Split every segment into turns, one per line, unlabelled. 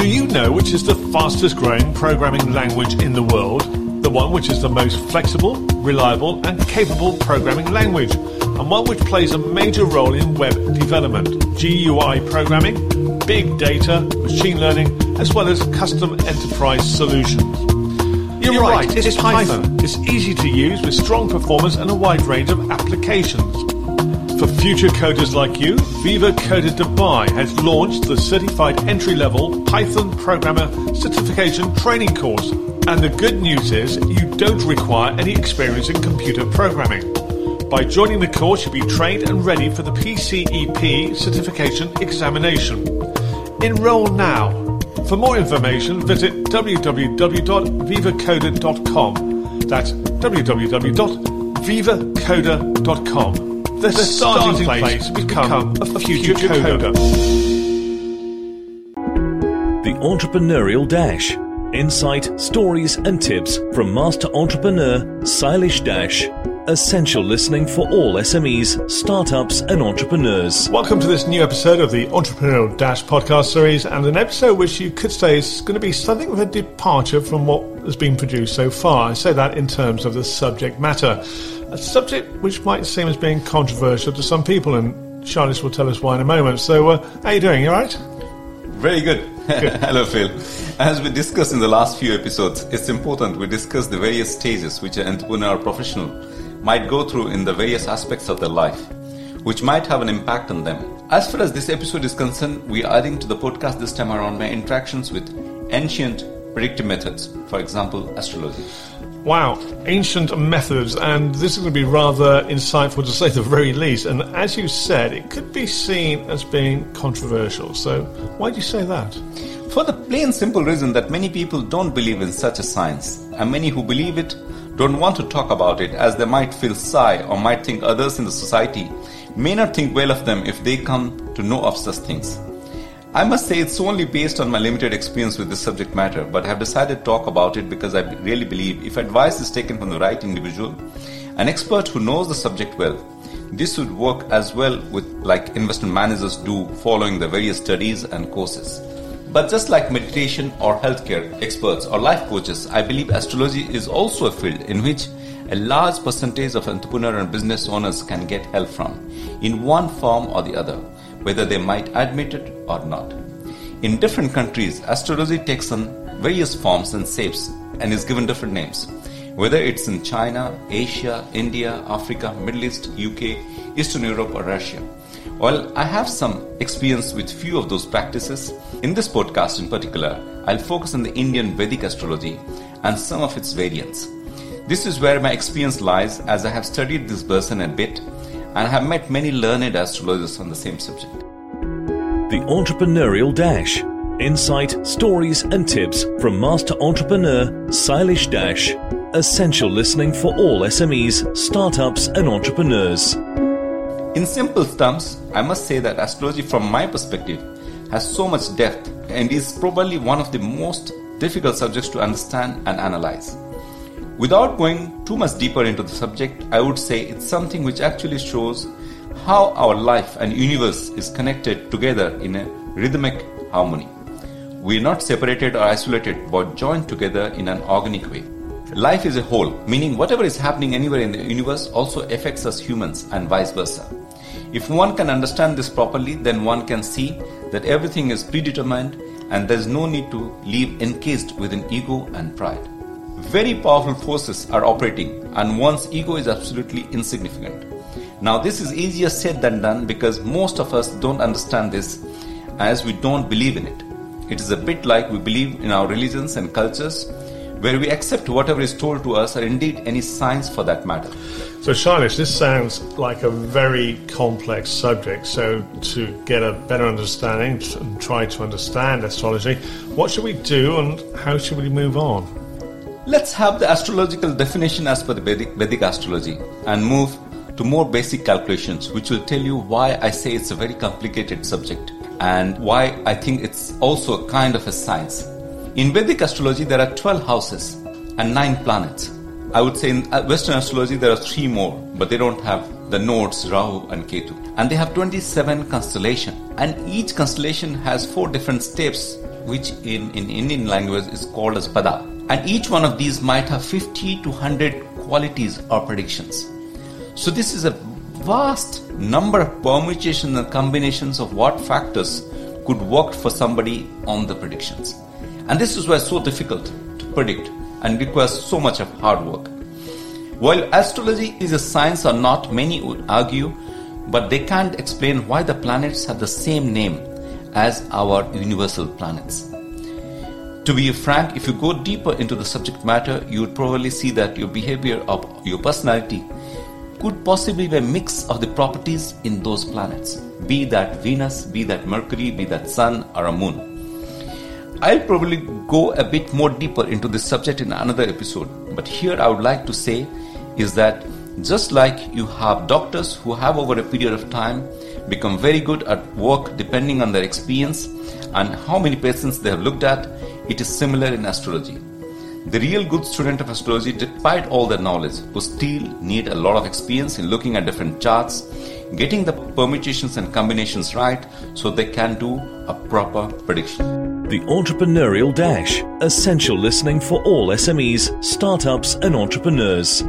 Do you know which is the fastest growing programming language in the world? The one which is the most flexible, reliable, and capable programming language, and one which plays a major role in web development, GUI programming, big data, machine learning, as well as custom enterprise solutions. You're,
You're
right,
right,
it's, Python.
Python.
It's easy to use with strong performance and a wide range of applications. For future coders like you, Viva Coder Dubai has launched the certified entry level Python programmer certification training course. And the good news is you don't require any experience in computer programming. By joining the course, you'll be trained and ready for the PCEP certification examination. Enroll now. For more information, visit www.vivacoder.com. That's www.vivacoder.com. The, starting, place to become, a future, coder.
The Entrepreneurial Dash. Insight, stories, and tips from master entrepreneur Shailesh Dash. Essential listening for all SMEs, startups, and entrepreneurs.
Welcome to this new episode of the Entrepreneurial Dash podcast series, and an episode which you could say is going to be something of a departure from what has been produced so far. I say that in terms of the subject matter. A subject which might seem as being controversial to some people, and Shailesh will tell us why in a moment. So, uh, how are you doing? You all right?
Very good. Hello, Phil. As we discussed in the last few episodes, it's important we discuss the various stages which an entrepreneur or professional might go through in the various aspects of their life, which might have an impact on them. As far as this episode is concerned, we are adding to the podcast this time around my interactions with ancient predictive methods, for example, astrology.
Wow, ancient methods, and this is going to be rather insightful to say the very least. And as you said, it could be seen as being controversial. So, why do you say that?
For the plain simple reason that many people don't believe in such a science, and many who believe it don't want to talk about it as they might feel shy or might think others in the society may not think well of them if they come to know of such things. I must say it's only based on my limited experience with this subject matter, but I have decided to talk about it because I really believe if advice is taken from the right individual, an expert who knows the subject well, this would work as well with like investment managers do following the various studies and courses. But just like meditation or healthcare experts or life coaches, I believe astrology is also a field in which a large percentage of entrepreneurs and business owners can get help from in one form or the other whether they might admit it or not. In different countries, astrology takes on various forms and shapes and is given different names. Whether it's in China, Asia, India, Africa, Middle East, UK, Eastern Europe, or Russia. While I have some experience with few of those practices, in this podcast in particular, I'll focus on the Indian Vedic astrology and some of its variants. This is where my experience lies as I have studied this person a bit and have met many learned astrologers on the same subject.
The Entrepreneurial Dash. Insight, stories, and tips from master entrepreneur Shailesh Dash. Essential listening for all SMEs, startups, and entrepreneurs.
In simple terms, I must say that astrology, from my perspective, has so much depth and is probably one of the most difficult subjects to understand and analyze. Without going too much deeper into the subject, I would say it's something which actually shows how our life and universe is connected together in a rhythmic harmony. We are not separated or isolated but joined together in an organic way. Life is a whole, meaning whatever is happening anywhere in the universe also affects us humans and vice versa. If one can understand this properly, then one can see that everything is predetermined and there is no need to live encased within ego and pride. Very powerful forces are operating, and one's ego is absolutely insignificant. Now, this is easier said than done because most of us don't understand this as we don't believe in it. It is a bit like we believe in our religions and cultures where we accept whatever is told to us or indeed any science for that matter.
So, Shailesh, this sounds like a very complex subject. So, to get a better understanding and try to understand astrology, what should we do and how should we move on?
Let's have the astrological definition as per the Vedic, Vedic astrology and move to more basic calculations, which will tell you why I say it's a very complicated subject and why I think it's also a kind of a science. In Vedic astrology, there are 12 houses and 9 planets. I would say in uh, Western astrology, there are 3 more, but they don't have the nodes Rahu and Ketu. And they have 27 constellations, and each constellation has 4 different steps which in, in Indian language is called as pada. And each one of these might have 50 to 100 qualities or predictions. So this is a vast number of permutations and combinations of what factors could work for somebody on the predictions. And this is why it's so difficult to predict and requires so much of hard work. While astrology is a science or not, many would argue, but they can't explain why the planets have the same name as our universal planets. To be frank, if you go deeper into the subject matter, you would probably see that your behavior of your personality could possibly be a mix of the properties in those planets, be that Venus, be that Mercury, be that Sun, or a Moon. I'll probably go a bit more deeper into this subject in another episode, but here I would like to say is that just like you have doctors who have over a period of time become very good at work depending on their experience and how many patients they have looked at, it is similar in astrology. The real good student of astrology, despite all their knowledge, will still need a lot of experience in looking at different charts, getting the permutations and combinations right so they can do a proper prediction.
The Entrepreneurial Dash Essential listening for all SMEs, startups, and entrepreneurs.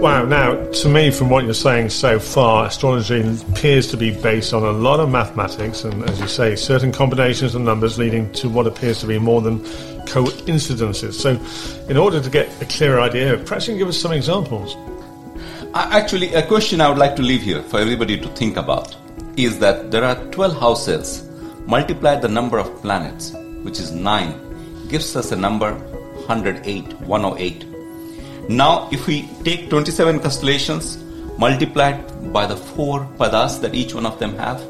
Wow, now, to me, from what you're saying so far, astrology appears to be based on a lot of mathematics and, as you say, certain combinations of numbers leading to what appears to be more than coincidences. So, in order to get a clearer idea, perhaps you can give us some examples.
Actually, a question I would like to leave here for everybody to think about is that there are 12 houses. Multiply the number of planets, which is 9, gives us a number 108, 108. Now, if we take 27 constellations multiplied by the four padas that each one of them have,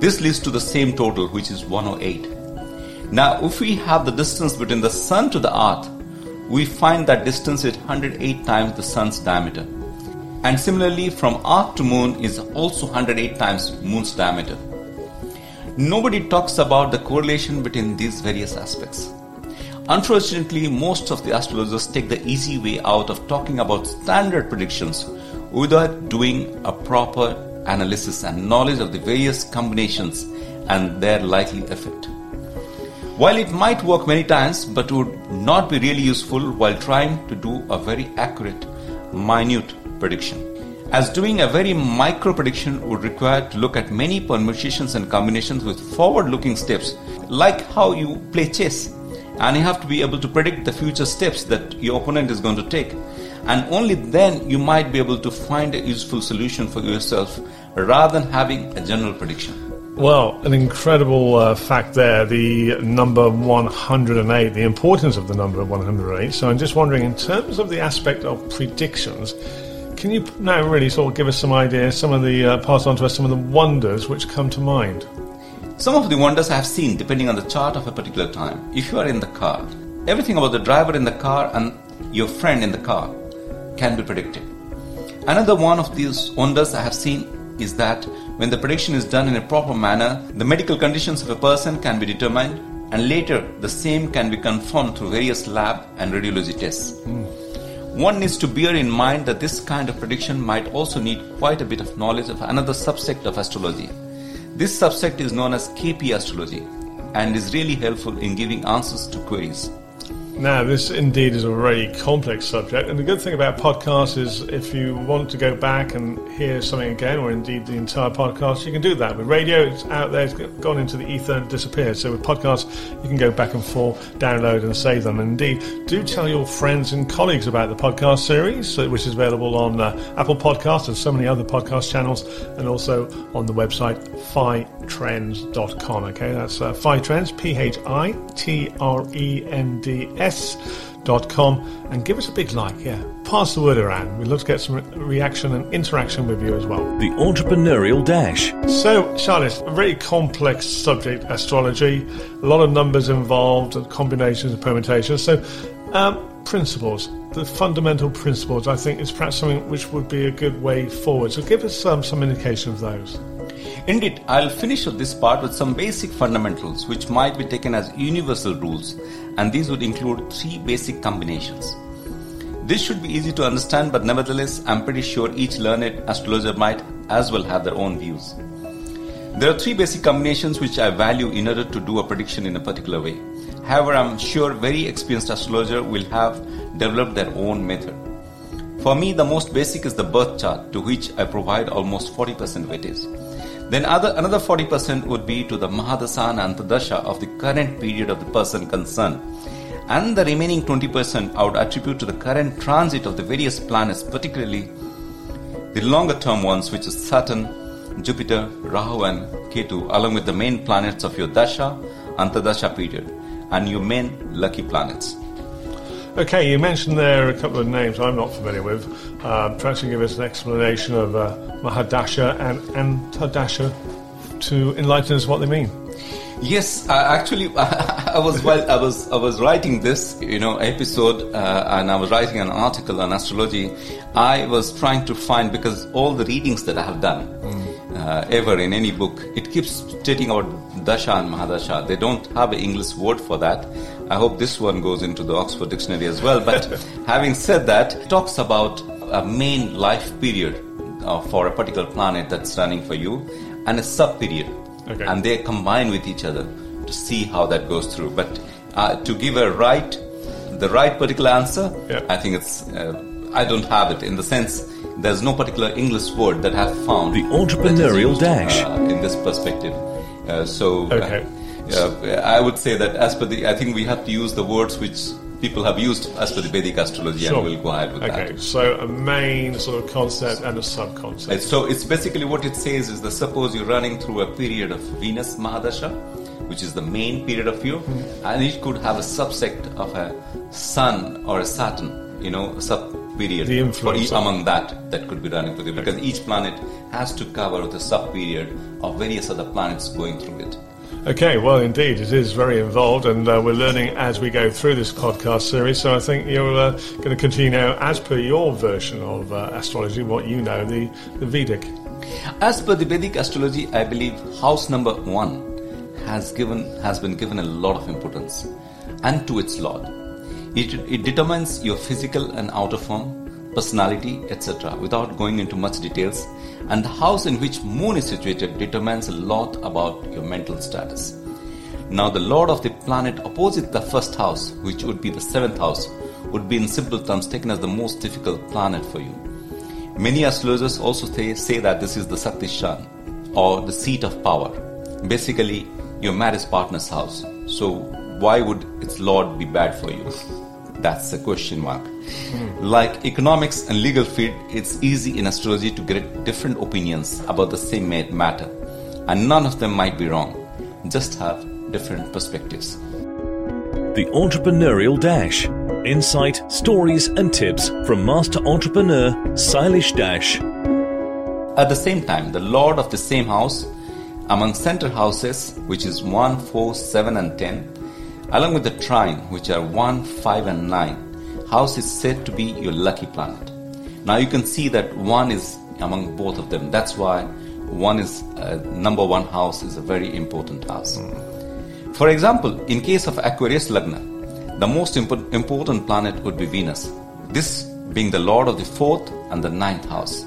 this leads to the same total, which is 108. Now, if we have the distance between the sun to the earth, we find that distance is 108 times the sun's diameter. And similarly, from earth to moon is also 108 times moon's diameter. Nobody talks about the correlation between these various aspects. Unfortunately, most of the astrologers take the easy way out of talking about standard predictions without doing a proper analysis and knowledge of the various combinations and their likely effect. While it might work many times, but would not be really useful while trying to do a very accurate, minute prediction. As doing a very micro prediction would require to look at many permutations and combinations with forward looking steps, like how you play chess and you have to be able to predict the future steps that your opponent is going to take and only then you might be able to find a useful solution for yourself rather than having a general prediction
well, an incredible uh, fact there, the number 108, the importance of the number 108. So I'm just wondering, in terms of the aspect of predictions, can you now really sort of give us some ideas, some of the, uh, pass on to us some of the wonders which come to mind?
Some of the wonders I have seen depending on the chart of a particular time. If you are in the car, everything about the driver in the car and your friend in the car can be predicted. Another one of these wonders I have seen is that when the prediction is done in a proper manner, the medical conditions of a person can be determined and later the same can be confirmed through various lab and radiology tests. Mm. One needs to bear in mind that this kind of prediction might also need quite a bit of knowledge of another subsect of astrology, this subset is known as KP astrology and is really helpful in giving answers to queries.
Now, this indeed is a very complex subject, and the good thing about podcasts is if you want to go back and hear something again, or indeed the entire podcast, you can do that. With radio, it's out there, it's gone into the ether and disappeared. So with podcasts, you can go back and forth, download and save them. And indeed, do tell your friends and colleagues about the podcast series, which is available on uh, Apple Podcasts and so many other podcast channels, and also on the website phitrends.com. Okay, that's uh, Phitrends, P H I T R E N D S s.com and give us a big like. Yeah, pass the word around. We'd love to get some reaction and interaction with you as well.
The Entrepreneurial Dash.
So, Shailesh, a very complex subject, astrology, a lot of numbers involved, and combinations and permutations. So, um, principles, the fundamental principles, I think is perhaps something which would be a good way forward. So, give us um, some indication of those.
Indeed, I'll finish this part with some basic fundamentals which might be taken as universal rules, and these would include three basic combinations. This should be easy to understand, but nevertheless, I'm pretty sure each learned astrologer might as well have their own views. There are three basic combinations which I value in order to do a prediction in a particular way. However, I'm sure very experienced astrologer will have developed their own method. For me, the most basic is the birth chart, to which I provide almost 40% weightage. Then other, another 40% would be to the Mahadasha and Antardasha of the current period of the person concerned. And the remaining 20% I would attribute to the current transit of the various planets, particularly the longer term ones, which is Saturn, Jupiter, Rahu, and Ketu, along with the main planets of your Dasha, Antardasha period, and your main lucky planets.
Okay, you mentioned there a couple of names I'm not familiar with. Uh, perhaps you give us an explanation of uh, Mahadasha and Antardasha to enlighten us what they mean.
Yes, I actually, I was while I was I was writing this, you know, episode, uh, and I was writing an article on astrology. I was trying to find because all the readings that I have done mm. Uh, ever in any book, it keeps stating about dasha and mahadasha. They don't have an English word for that. I hope this one goes into the Oxford Dictionary as well. But having said that, it talks about a main life period uh, for a particular planet that's running for you and a sub period. Okay. And they combine with each other to see how that goes through. But uh, to give a right, the right particular answer, yeah. I think it's, uh, I don't have it in the sense there's no particular English word that I've found.
The entrepreneurial used, dash.
Uh, in this perspective. Uh, so, uh, okay. Yeah, I would say that as per the, I think we have to use the words which people have used as per the Vedic astrology, sure. and we'll go ahead with
okay.
that.
Okay, so a main sort of concept and a sub concept.
So it's basically what it says is that suppose you're running through a period of Venus Mahadasha, which is the main period of you, mm. and it could have a subsect of a Sun or a Saturn, you know, sub period
the for each,
among that that could be running through it because each planet has to cover the sub period of various other planets going through it.
Okay, well, indeed, it is very involved, and uh, we're learning as we go through this podcast series. So I think you're uh, going to continue now, as per your version of uh, astrology, what you know, the, the Vedic.
As per the Vedic astrology, I believe house number one has given has been given a lot of importance, and to its lord. It, it determines your physical and outer form, personality, etc. Without going into much details, and the house in which moon is situated determines a lot about your mental status. Now, the lord of the planet opposite the first house, which would be the seventh house, would be in simple terms taken as the most difficult planet for you. Many astrologers also say, say that this is the Saktishan or the seat of power, basically your marriage partner's house. So, why would its lord be bad for you? That's a question mark. Like economics and legal field, it's easy in astrology to get different opinions about the same matter, and none of them might be wrong. Just have different perspectives.
The Entrepreneurial Dash Insight, stories, and tips from master entrepreneur Shailesh Dash.
At the same time, the Lord of the same house among center houses, which is 1, 4, 7, and 10, along with the trine, which are 1, 5, and 9, house is said to be your lucky planet. Now you can see that 1 is among both of them. That's why 1 is uh, number 1 house is a very important house. Mm. For example, in case of Aquarius Lagna, the most impo- important planet would be Venus. This being the lord of the fourth and the ninth house.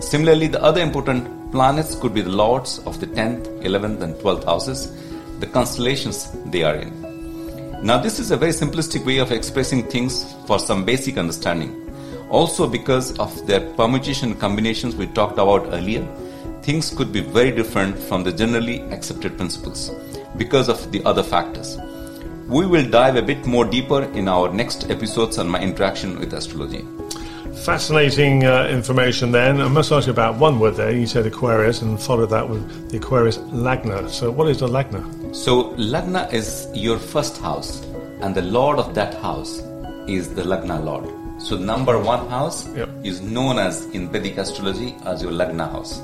Similarly, the other important planets could be the lords of the 10th, 11th, and 12th houses, the constellations they are in. Now, this is a very simplistic way of expressing things for some basic understanding. Also, because of their permutation combinations we talked about earlier, things could be very different from the generally accepted principles because of the other factors. We will dive a bit more deeper in our next episodes on my interaction with astrology.
Fascinating uh, information then. I must ask you about one word there. You said Aquarius and followed that with the Aquarius Lagna. So, what is the Lagna?
So, Lagna is your first house, and the lord of that house is the Lagna lord. So, number one house yep. is known as in Vedic astrology as your Lagna house.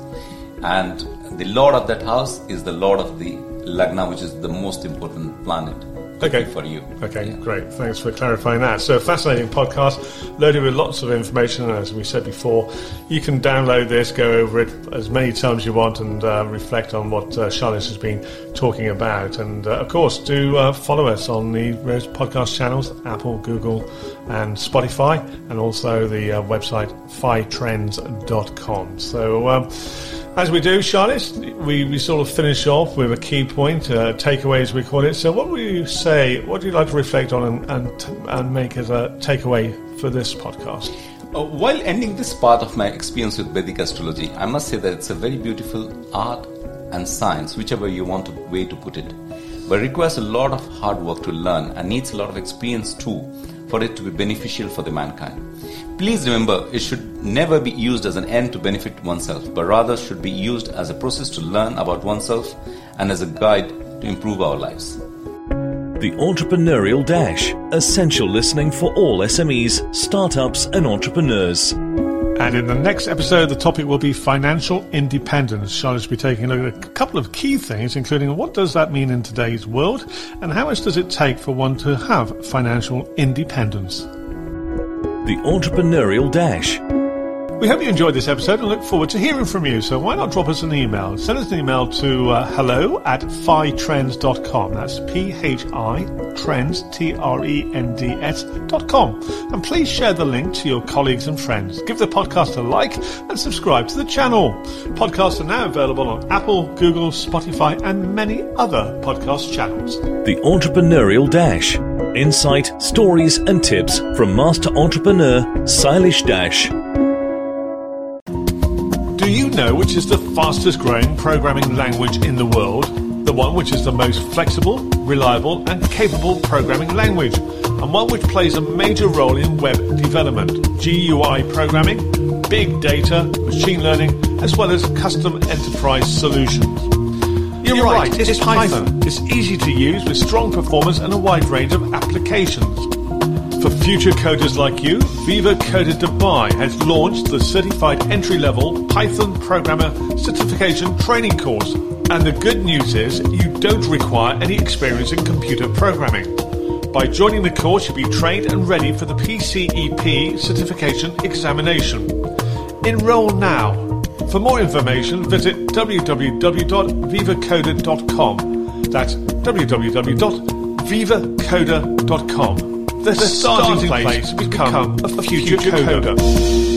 And the lord of that house is the lord of the Lagna, which is the most important planet okay. for you.
Okay, yeah. great. Thanks for clarifying that. So, fascinating podcast, loaded with lots of information. As we said before, you can download this, go over it as many times you want, and uh, reflect on what uh, Shailesh has been talking about. And uh, of course, do uh, follow us on the various podcast channels Apple, Google, and Spotify, and also the uh, website phitrends.com. So, um, As we do, Shailesh, we, we sort of finish off with a key point, uh, takeaways we call it. So, what would you say? What do you like to reflect on and, and, and make as a takeaway for this podcast?
Uh, while ending this part of my experience with Vedic astrology, I must say that it's a very beautiful art and science, whichever you want to way to put it, but it requires a lot of hard work to learn and needs a lot of experience too for it to be beneficial for the mankind. Please remember, it should never be used as an end to benefit oneself, but rather should be used as a process to learn about oneself and as a guide to improve our lives.
The Entrepreneurial Dash essential listening for all SMEs, startups, and entrepreneurs.
And in the next episode, the topic will be financial independence. Shailesh's be taking a look at a couple of key things, including what does that mean in today's world, and how much does it take for one to have financial independence.
The Entrepreneurial Dash.
We hope you enjoyed this episode and look forward to hearing from you. So why not drop us an email? Send us an email to uh, hello at phitrends.com. That's P-H-I trends, T-R-E-N-D-S dot com. And please share the link to your colleagues and friends. Give the podcast a like and subscribe to the channel. Podcasts are now available on Apple, Google, Spotify and many other podcast channels.
The Entrepreneurial Dash. Insight, stories, and tips from master entrepreneur Shailesh Dash.
Which is the fastest growing programming language in the world? The one which is the most flexible, reliable, and capable programming language, and one which plays a major role in web development, GUI programming, big data, machine learning, as well as custom enterprise solutions. You're, You're right, right, it's, it's Python. Python. It's easy to use with strong performance and a wide range of applications. For future coders like you, Viva Coder Dubai has launched the certified entry-level Python programmer certification training course. And the good news is you don't require any experience in computer programming. By joining the course, you'll be trained and ready for the PCEP certification examination. Enroll now. For more information, visit www.vivacoder.com. That's www.vivacoder.com the, starting, starting place become, become a future, future coder. coder.